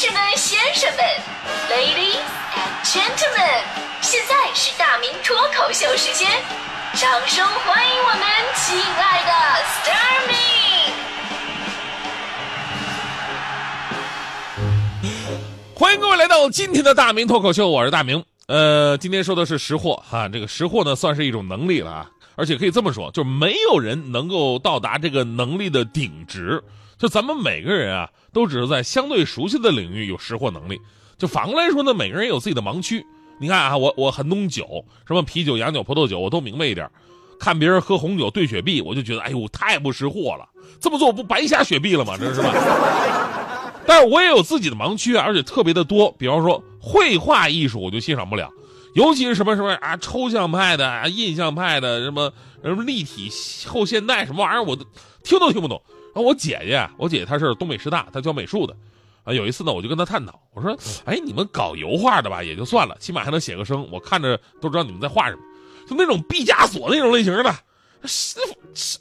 士们、先生们，Ladies and Gentlemen，现在是大明脱口秀时间，掌声欢迎我们亲爱的 s t a r m y 欢迎各位来到今天的大明脱口秀，我是大明。呃，今天说的是识货哈，这个识货呢算是一种能力了啊，而且可以这么说，就没有人能够到达这个能力的顶值。就咱们每个人啊，都只是在相对熟悉的领域有识货能力。就反过来说呢，每个人有自己的盲区。你看啊，我我很懂酒，什么啤酒、洋酒、葡萄酒，我都明白一点。看别人喝红酒兑雪碧，我就觉得哎呦太不识货了，这么做不白瞎雪碧了吗？这是吧？但是我也有自己的盲区啊，而且特别的多。比方说绘画艺术，我就欣赏不了，尤其是什么什么啊抽象派的啊印象派的什么什么立体后现代什么玩意儿，我都听都听不懂。我姐姐，我姐姐她是东北师大，她教美术的，啊，有一次呢，我就跟她探讨，我说，哎，你们搞油画的吧，也就算了，起码还能写个生，我看着都知道你们在画什么，就那种毕加索那种类型的，师傅，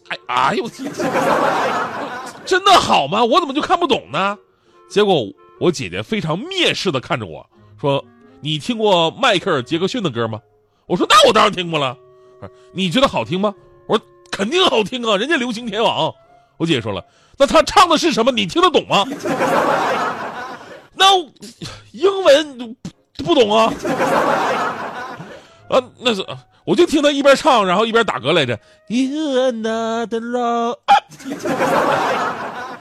哎，哎呦，真的好吗？我怎么就看不懂呢？结果我姐姐非常蔑视的看着我说：“你听过迈克尔·杰克逊的歌吗？”我说：“那我当然听过了。”你觉得好听吗？我说：“肯定好听啊，人家流行天王。”我姐姐说了：“那他唱的是什么？你听得懂吗？” 那英文不不懂啊？啊，那是我就听他一边唱，然后一边打嗝来着。You another love，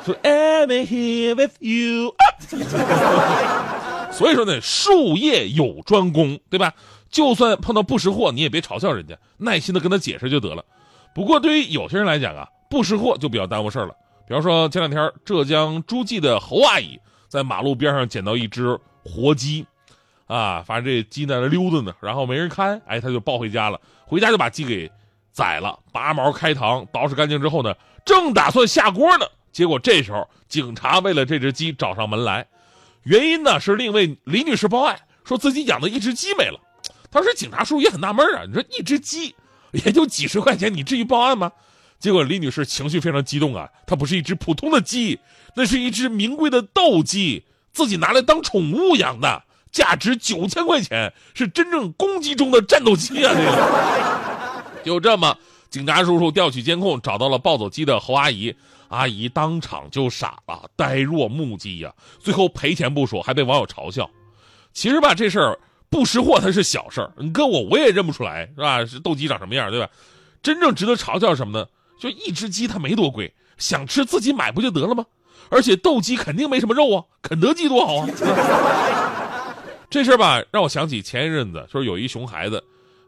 说 I'm here with you。所以说呢，术业有专攻，对吧？就算碰到不识货，你也别嘲笑人家，耐心的跟他解释就得了。不过对于有些人来讲啊。不识货就比较耽误事儿了。比方说前两天浙江诸暨的侯阿姨在马路边上捡到一只活鸡，啊，反正这鸡在那溜达呢，然后没人看，哎，她就抱回家了。回家就把鸡给宰了，拔毛开膛，捯饬干净之后呢，正打算下锅呢，结果这时候警察为了这只鸡找上门来，原因呢是另一位李女士报案，说自己养的一只鸡没了。当时警察叔叔也很纳闷啊，你说一只鸡也就几十块钱，你至于报案吗？结果李女士情绪非常激动啊，她不是一只普通的鸡，那是一只名贵的斗鸡，自己拿来当宠物养的，价值九千块钱，是真正公鸡中的战斗机啊！这个 就这么，警察叔叔调取监控，找到了抱走鸡的侯阿姨，阿姨当场就傻了，呆若木鸡呀。最后赔钱不说，还被网友嘲笑。其实吧，这事儿不识货它是小事儿，你搁我我也认不出来，是吧？是斗鸡长什么样，对吧？真正值得嘲笑什么呢？就一只鸡，它没多贵，想吃自己买不就得了吗？而且斗鸡肯定没什么肉啊，肯德基多好啊！这事儿吧，让我想起前一阵子，说有一熊孩子，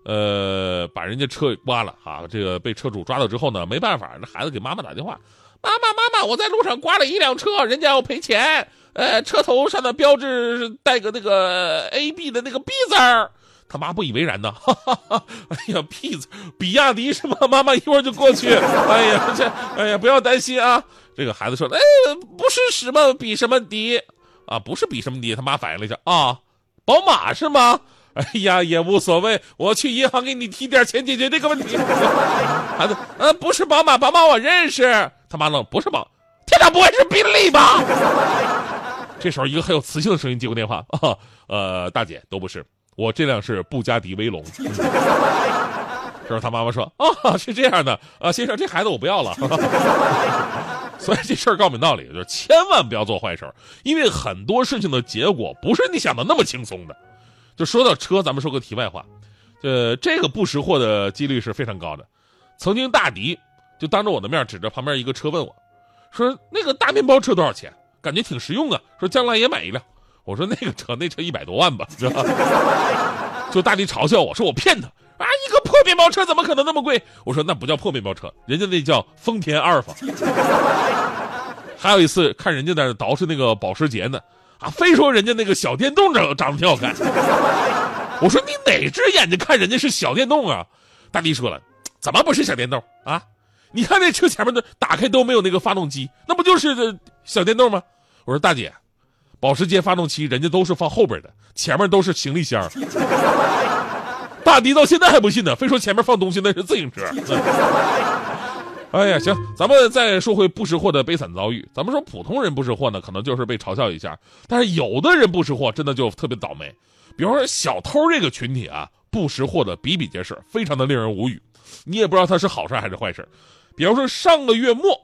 呃，把人家车刮了啊，这个被车主抓到之后呢，没办法，那孩子给妈妈打电话，妈妈妈妈，我在路上刮了一辆车，人家要赔钱，呃，车头上的标志带个那个 A B 的那个 B 字儿。他妈不以为然呢，哈哈哈！哎呀，屁子，比亚迪是吗？妈妈一会儿就过去。哎呀，这，哎呀，不要担心啊。这个孩子说：“哎，不是什么比什么迪啊，不是比什么迪。”他妈反应了一下啊，宝马是吗？哎呀，也无所谓，我去银行给你提点钱解决这个问题。孩子，呃，不是宝马，宝马我认识。他妈愣，不是宝，天哪，不会是宾利吧？这时候，一个很有磁性的声音接过电话啊，呃，大姐，都不是。我这辆是布加迪威龙，这时候他妈妈说：“啊，是这样的，啊，先生，这孩子我不要了。” 所以这事儿告诉你道理，就是千万不要做坏事因为很多事情的结果不是你想的那么轻松的。就说到车，咱们说个题外话，呃，这个不识货的几率是非常高的。曾经大迪就当着我的面指着旁边一个车问我，说：“那个大面包车多少钱？感觉挺实用啊，说将来也买一辆。”我说那个车，那车一百多万吧，知道就大力嘲笑我说我骗他啊，一个破面包车怎么可能那么贵？我说那不叫破面包车，人家那叫丰田阿尔法。还有一次看人家在那捯饬那个保时捷呢，啊，非说人家那个小电动长长得挺好看。我说你哪只眼睛看人家是小电动啊？大力说了，怎么不是小电动啊？你看那车前面的打开都没有那个发动机，那不就是小电动吗？我说大姐。保时捷发动机，人家都是放后边的，前面都是行李箱。大迪到现在还不信呢，非说前面放东西那是自行车。哎呀，行，咱们再说回不识货的悲惨遭遇。咱们说普通人不识货呢，可能就是被嘲笑一下；但是有的人不识货，真的就特别倒霉。比方说小偷这个群体啊，不识货的比比皆是，非常的令人无语。你也不知道他是好事还是坏事。比方说上个月末，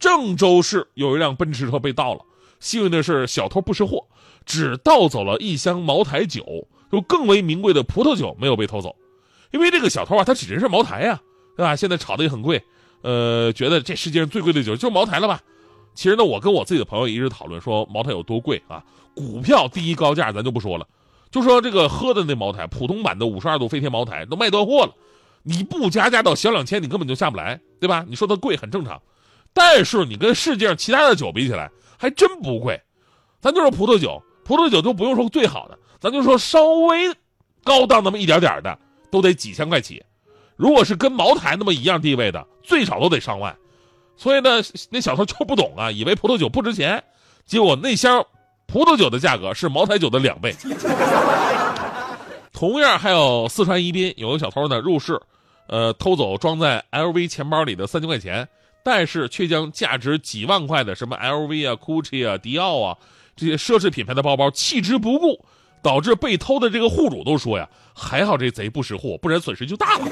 郑州市有一辆奔驰车被盗了，幸运的是小偷不识货，只盗走了一箱茅台酒，就更为名贵的葡萄酒没有被偷走。因为这个小偷啊，他只认识茅台呀，对吧？现在炒的也很贵。呃，觉得这世界上最贵的酒就是茅台了吧？其实呢，我跟我自己的朋友一直讨论说茅台有多贵啊。股票第一高价咱就不说了，就说这个喝的那茅台，普通版的五十二度飞天茅台都卖断货了，你不加价到小两千，你根本就下不来，对吧？你说它贵很正常，但是你跟世界上其他的酒比起来，还真不贵。咱就说葡萄酒，葡萄酒都不用说最好的，咱就说稍微高档那么一点点的，都得几千块起。如果是跟茅台那么一样地位的，最少都得上万，所以呢，那小偷就不懂啊，以为葡萄酒不值钱，结果那箱葡萄酒的价格是茅台酒的两倍。同样，还有四川宜宾有个小偷呢，入室，呃，偷走装在 LV 钱包里的三千块钱，但是却将价值几万块的什么 LV 啊、GUCCI 啊、迪奥啊这些奢侈品牌的包包弃之不顾。导致被偷的这个户主都说呀，还好这贼不识货，不然损失就大了。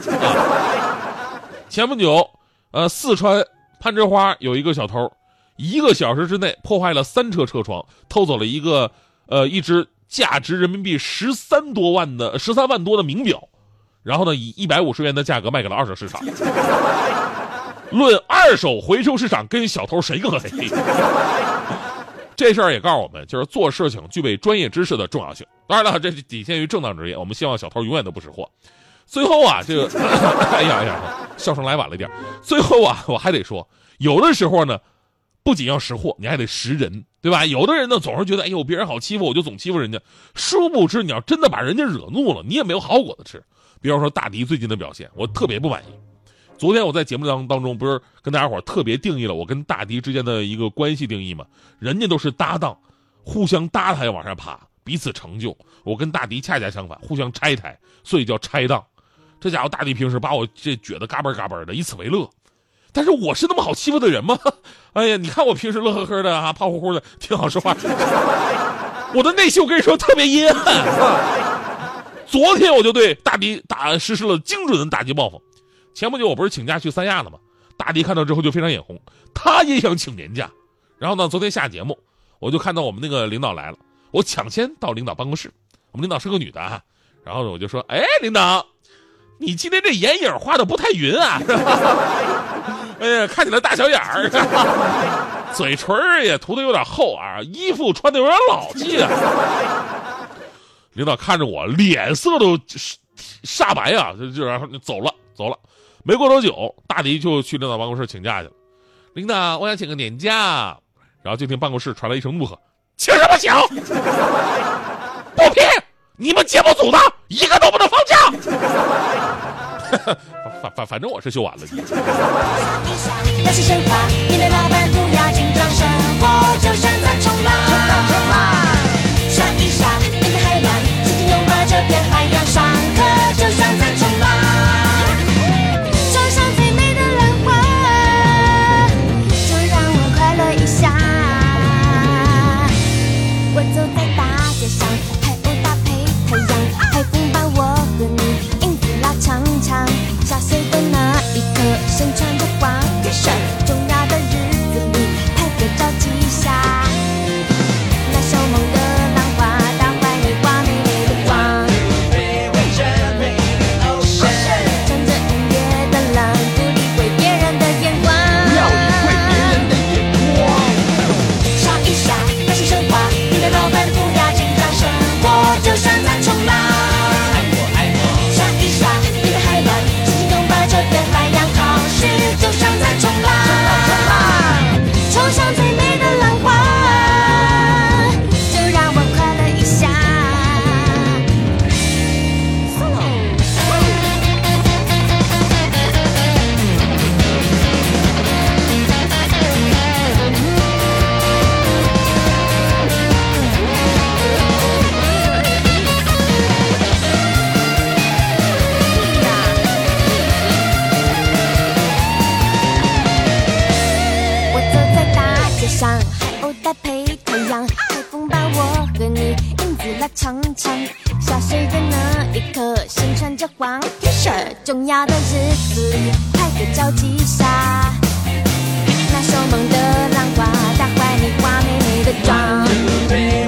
前不久，呃，四川攀枝花有一个小偷，一个小时之内破坏了三车车窗，偷走了一个呃一只价值人民币十三多万的十三万多的名表，然后呢以一百五十元的价格卖给了二手市场。论二手回收市场，跟小偷谁更黑？这事儿也告诉我们，就是做事情具备专业知识的重要性。当然了，这是体现于正当职业。我们希望小偷永远都不识货。最后啊，这个，哎呀哎呀，笑声来晚了点。最后啊，我还得说，有的时候呢，不仅要识货，你还得识人，对吧？有的人呢，总是觉得，哎呦，别人好欺负，我就总欺负人家。殊不知，你要真的把人家惹怒了，你也没有好果子吃。比方说大迪最近的表现，我特别不满意。昨天我在节目当当中不是跟大家伙特别定义了我跟大迪之间的一个关系定义吗？人家都是搭档，互相搭台往上爬，彼此成就。我跟大迪恰恰相反，互相拆台，所以叫拆档。这家伙大迪平时把我这撅得嘎嘣嘎嘣的，以此为乐。但是我是那么好欺负的人吗？哎呀，你看我平时乐呵呵的啊，胖乎乎的，挺好说话。我的内心我跟你说特别阴暗。昨天我就对大迪打实施了精准的打击报复。前不久我不是请假去三亚了吗？大迪看到之后就非常眼红，他也想请年假。然后呢，昨天下节目，我就看到我们那个领导来了，我抢先到领导办公室。我们领导是个女的啊，然后我就说：“哎，领导，你今天这眼影画的不太匀啊，哎呀，看起来大小眼儿，嘴唇也涂的有点厚啊，衣服穿的有点老气啊。”领导看着我，脸色都煞白啊，就就然后走了，走了。没过多久，大迪就去领导办公室请假去了。领导，我想请个年假。然后就听办公室传来一声怒喝：“请什么请？不批！你们节目组的一个都不能放假。”反反反正我是休完了。上海鸥搭配太阳，海风把我和你影子拉长长。下水的那一刻，身穿着黄 T 恤重要的日子，快别着急下。那凶猛的浪花，在怀里画美的妆。